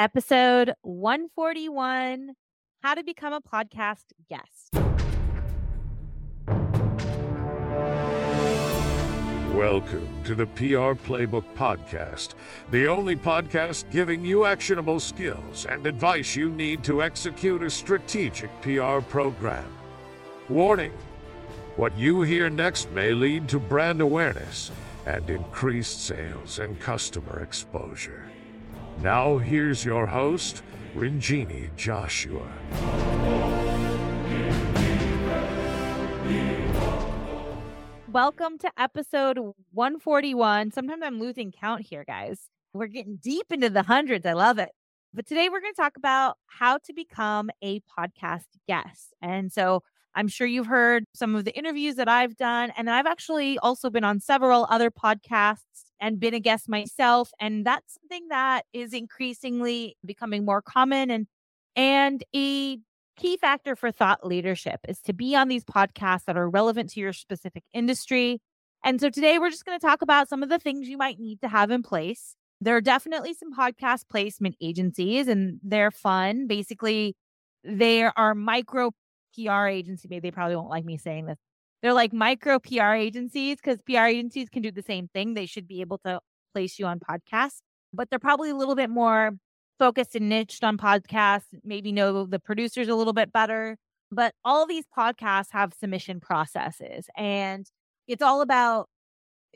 episode 141 How to Become a Podcast Guest. Welcome to the PR Playbook Podcast, the only podcast giving you actionable skills and advice you need to execute a strategic PR program. Warning what you hear next may lead to brand awareness and increased sales and customer exposure. Now, here's your host, Ronjini Joshi. Welcome to episode 141. Sometimes I'm losing count here, guys. We're getting deep into the hundreds. I love it. But today we're going to talk about how to become a podcast guest. And so I'm sure you've heard some of the interviews that I've done. And I've actually also been on several other podcasts and been a guest myself. And that's something that is increasingly becoming more common and and a key factor for thought leadership is to be on these podcasts that are relevant to your specific industry. And so today we're just going to talk about some of the things you might need to have in place. There are definitely some podcast placement agencies and they're fun. Basically, they are micro PR agency. Maybe they probably won't like me saying this. They're like micro PR agencies because PR agencies can do the same thing. They should be able to place you on podcasts, but they're probably a little bit more focused and niched on podcasts, maybe know the producers a little bit better. But all these podcasts have submission processes and it's all about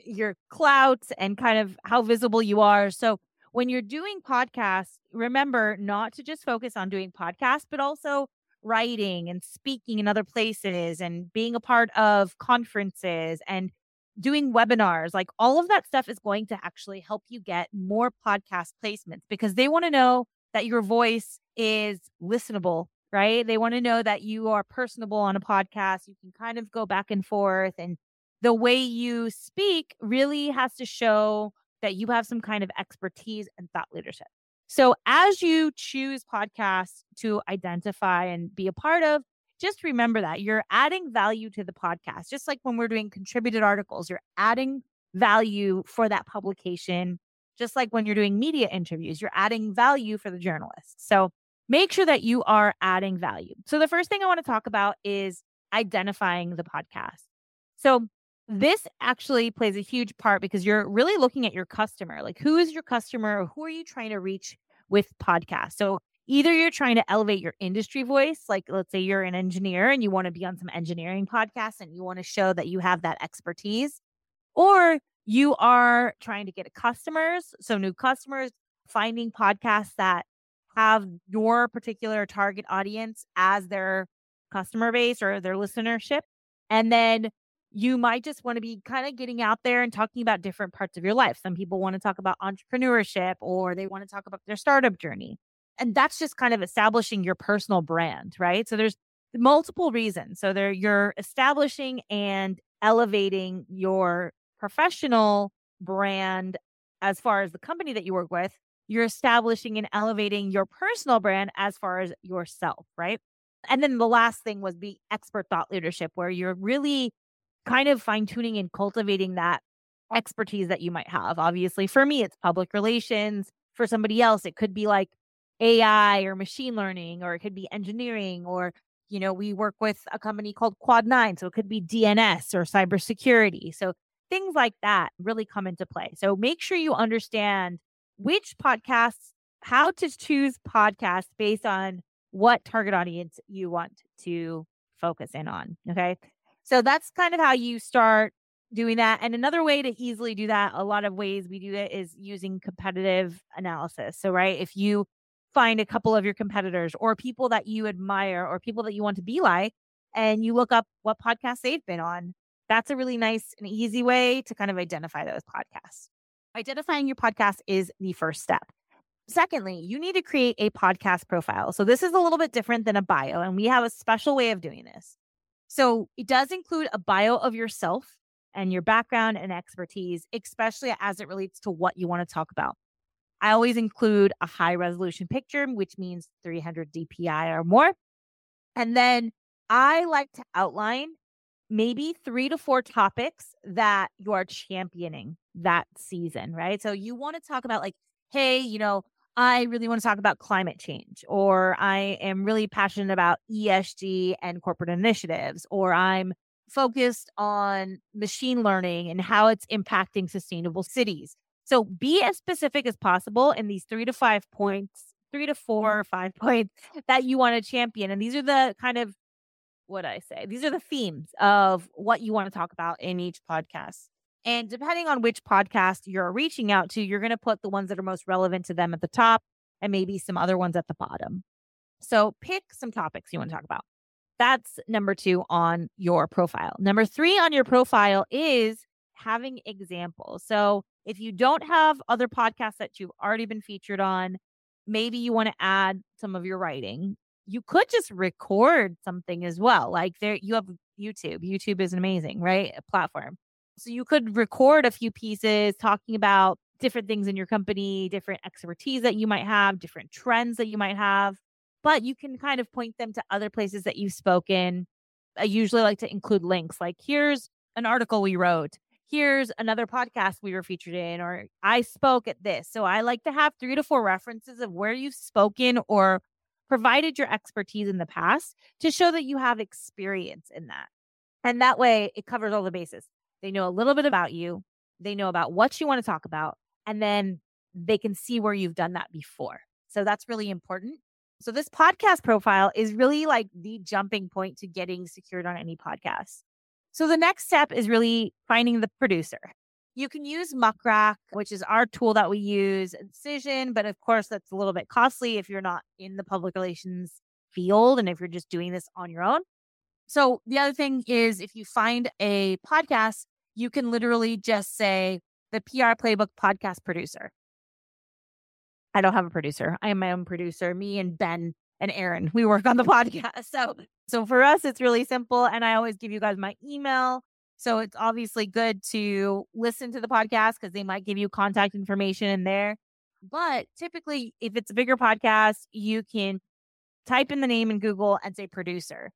your clout and kind of how visible you are. So when you're doing podcasts, remember not to just focus on doing podcasts, but also writing and speaking in other places and being a part of conferences and doing webinars, like all of that stuff is going to actually help you get more podcast placements because they want to know that your voice is listenable, right? They want to know that you are personable on a podcast. You can kind of go back and forth. And the way you speak really has to show that you have some kind of expertise and thought leadership. So, as you choose podcasts to identify and be a part of, just remember that you're adding value to the podcast. Just like when we're doing contributed articles, you're adding value for that publication. Just like when you're doing media interviews, you're adding value for the journalist. So, make sure that you are adding value. So, the first thing I want to talk about is identifying the podcast. So, this actually plays a huge part because you're really looking at your customer. Like, who is your customer? Who are you trying to reach with podcasts? So, either you're trying to elevate your industry voice, like let's say you're an engineer and you want to be on some engineering podcasts and you want to show that you have that expertise, or you are trying to get customers. So, new customers, finding podcasts that have your particular target audience as their customer base or their listenership. And then you might just want to be kind of getting out there and talking about different parts of your life. Some people want to talk about entrepreneurship or they want to talk about their startup journey. And that's just kind of establishing your personal brand, right? So there's multiple reasons. So there you're establishing and elevating your professional brand as far as the company that you work with. You're establishing and elevating your personal brand as far as yourself, right? And then the last thing was be expert thought leadership, where you're really kind of fine tuning and cultivating that expertise that you might have. Obviously, for me, it's public relations. For somebody else, it could be like AI or machine learning, or it could be engineering, or you know, we work with a company called Quad Nine, so it could be DNS or cybersecurity. So things like that really come into play. So make sure you understand which podcasts, how to choose podcasts based on what target audience you want to focus in on. Okay. So that's kind of how you start doing that. And another way to easily do that, a lot of ways we do it is using competitive analysis. So, right, if you find a couple of your competitors or people that you admire or people that you want to be like, and you look up what podcasts they've been on, that's a really nice and easy way to kind of identify those podcasts. Identifying your podcast is the first step. Secondly, you need to create a podcast profile. So, this is a little bit different than a bio, and we have a special way of doing this. So it does include a bio of yourself and your background and expertise, especially as it relates to what you want to talk about. I always include a high resolution picture, which means 300 DPI or more. And then I like to outline maybe three to four topics that you are championing that season, right? So you want to talk about, like, hey, you know, I really want to talk about climate change, or I am really passionate about ESG and corporate initiatives, or I'm focused on machine learning and how it's impacting sustainable cities. So be as specific as possible in these three to five points, three to four or five points that you want to champion. And these are the kind of what I say, these are the themes of what you want to talk about in each podcast. And depending on which podcast you're reaching out to, you're going to put the ones that are most relevant to them at the top and maybe some other ones at the bottom. So pick some topics you want to talk about. That's number two on your profile. Number three on your profile is having examples. So if you don't have other podcasts that you've already been featured on, maybe you want to add some of your writing. You could just record something as well. Like there, you have YouTube. YouTube is an amazing, right? A platform. So you could record a few pieces talking about different things in your company, different expertise that you might have, different trends that you might have, but you can kind of point them to other places that you've spoken. I usually like to include links like here's an article we wrote, here's another podcast we were featured in, or I spoke at this. So I like to have three to four references of where you've spoken or provided your expertise in the past to show that you have experience in that. And that way it covers all the bases. They know a little bit about you, they know about what you want to talk about, and then they can see where you've done that before. So that's really important. So this podcast profile is really like the jumping point to getting secured on any podcast. So the next step is really finding the producer. You can use Muck Rack, which is our tool that we use, Incision, but of course that's a little bit costly if you're not in the public relations field and if you're just doing this on your own. So the other thing is if you find a podcast you can literally just say the PR Playbook podcast producer. I don't have a producer. I am my own producer. Me and Ben and Aaron, we work on the podcast. So, so for us, it's really simple. And I always give you guys my email. So it's obviously good to listen to the podcast because they might give you contact information in there. But typically, if it's a bigger podcast, you can type in the name in Google and say producer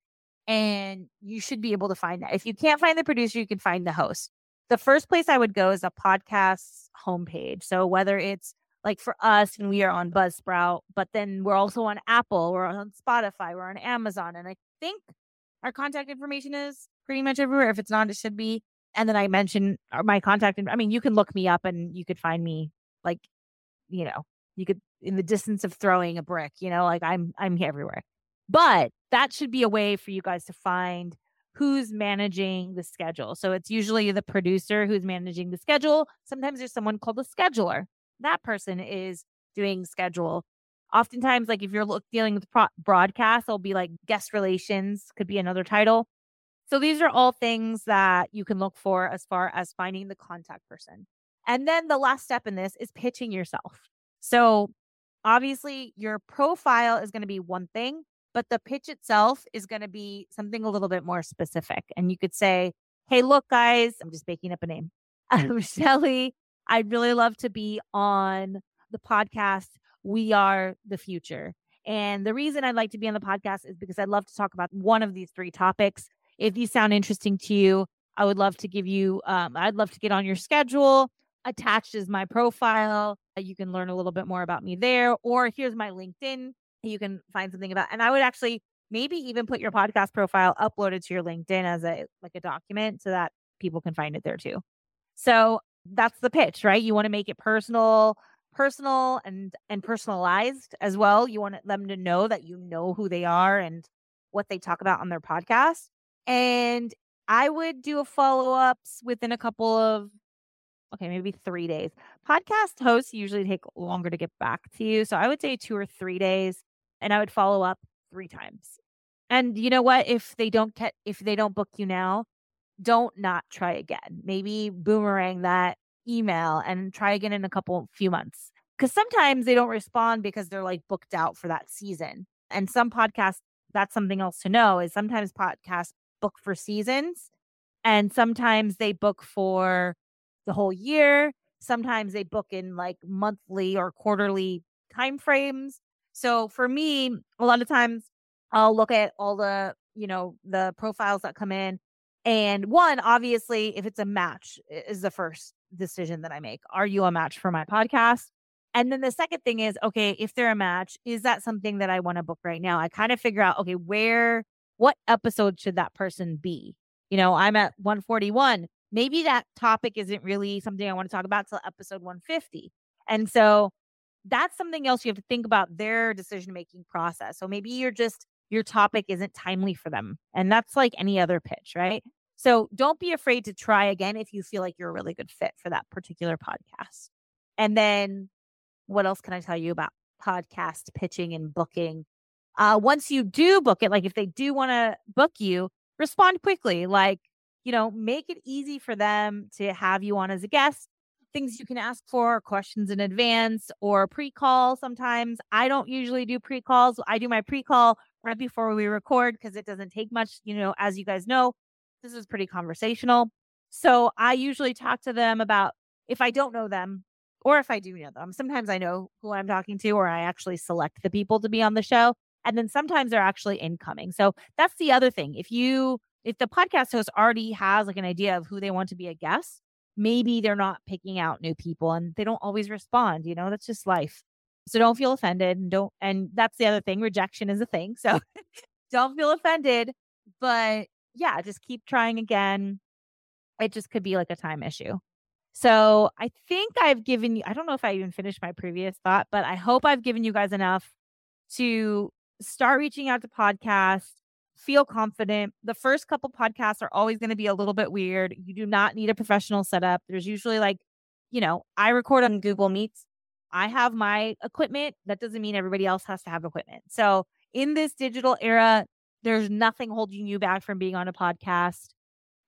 and you should be able to find that. If you can't find the producer, you can find the host. The first place I would go is a podcast homepage. So whether it's like for us, and we are on Buzzsprout, but then we're also on Apple, we're on Spotify, we're on Amazon, and I think our contact information is pretty much everywhere. If it's not, it should be. And then I mentioned uh, my contact. I mean, you can look me up and you could find me like, you know, you could in the distance of throwing a brick. You know, like I'm I'm everywhere. But that should be a way for you guys to find who's managing the schedule. So it's usually the producer who's managing the schedule. Sometimes there's someone called a scheduler. That person is doing schedule. Oftentimes, like if you're look, dealing with pro- broadcast, it'll be like guest relations, could be another title. So these are all things that you can look for as far as finding the contact person. And then the last step in this is pitching yourself. So obviously, your profile is going to be one thing, but the pitch itself is going to be something a little bit more specific. And you could say, Hey, look, guys, I'm just making up a name. I'm Shelly. I'd really love to be on the podcast. We are the future. And the reason I'd like to be on the podcast is because I'd love to talk about one of these three topics. If these sound interesting to you, I would love to give you, um, I'd love to get on your schedule. Attached is my profile. You can learn a little bit more about me there. Or here's my LinkedIn you can find something about. And I would actually maybe even put your podcast profile uploaded to your LinkedIn as a like a document so that people can find it there too. So that's the pitch, right? You want to make it personal, personal and and personalized as well. You want them to know that you know who they are and what they talk about on their podcast. And I would do a follow-ups within a couple of okay, maybe three days. Podcast hosts usually take longer to get back to you. So I would say two or three days and I would follow up three times. And you know what? If they don't get, if they don't book you now, don't not try again. Maybe boomerang that email and try again in a couple few months. Because sometimes they don't respond because they're like booked out for that season. And some podcasts, that's something else to know is sometimes podcasts book for seasons and sometimes they book for the whole year. Sometimes they book in like monthly or quarterly time frames. So for me, a lot of times I'll look at all the, you know, the profiles that come in. And one, obviously, if it's a match, is the first decision that I make. Are you a match for my podcast? And then the second thing is, okay, if they're a match, is that something that I want to book right now? I kind of figure out, okay, where, what episode should that person be? You know, I'm at 141. Maybe that topic isn't really something I want to talk about till episode 150. And so that's something else you have to think about their decision making process. So maybe you're just, your topic isn't timely for them. And that's like any other pitch, right? So don't be afraid to try again if you feel like you're a really good fit for that particular podcast. And then what else can I tell you about podcast pitching and booking? Uh, once you do book it, like if they do want to book you, respond quickly. Like, you know, make it easy for them to have you on as a guest. Things you can ask for, questions in advance or pre call sometimes. I don't usually do pre calls. I do my pre call right before we record because it doesn't take much. You know, as you guys know, this is pretty conversational. So I usually talk to them about if I don't know them, or if I do know them. Sometimes I know who I'm talking to, or I actually select the people to be on the show. And then sometimes they're actually incoming. So that's the other thing. If you, if the podcast host already has like an idea of who they want to be a guest, maybe they're not picking out new people and they don't always respond. You know, that's just life. So don't feel offended and don't, and that's the other thing. Rejection is a thing. So don't feel offended. But yeah, just keep trying again. It just could be like a time issue. So I think I've given you, I don't know if I even finished my previous thought, but I hope I've given you guys enough to start reaching out to podcasts, feel confident. The first couple podcasts are always going to be a little bit weird. You do not need a professional setup. There's usually like, you know, I record on Google Meets. I have my equipment. That doesn't mean everybody else has to have equipment. So in this digital era, there's nothing holding you back from being on a podcast.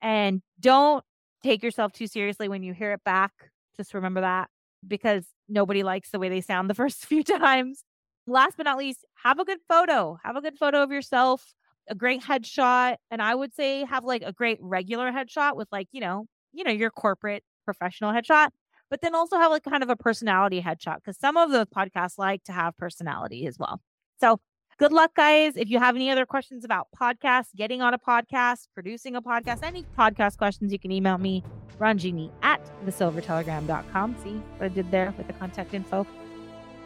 And don't take yourself too seriously when you hear it back. Just remember that because nobody likes the way they sound the first few times. Last but not least, have a good photo. Have a good photo of yourself, a great headshot. And I would say have like a great regular headshot with like, you know, you know, your corporate professional headshot, but then also have like kind of a personality headshot because some of the podcasts like to have personality as well. So good luck, guys. If you have any other questions about podcasts, getting on a podcast, producing a podcast, any podcast questions, you can email me, Ronjini at thesilvertelegram.com. See what I did there with the contact info.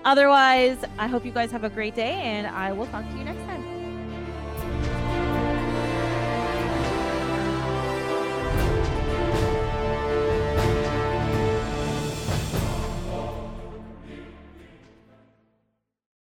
Otherwise, I hope you guys have a great day and I will talk to you next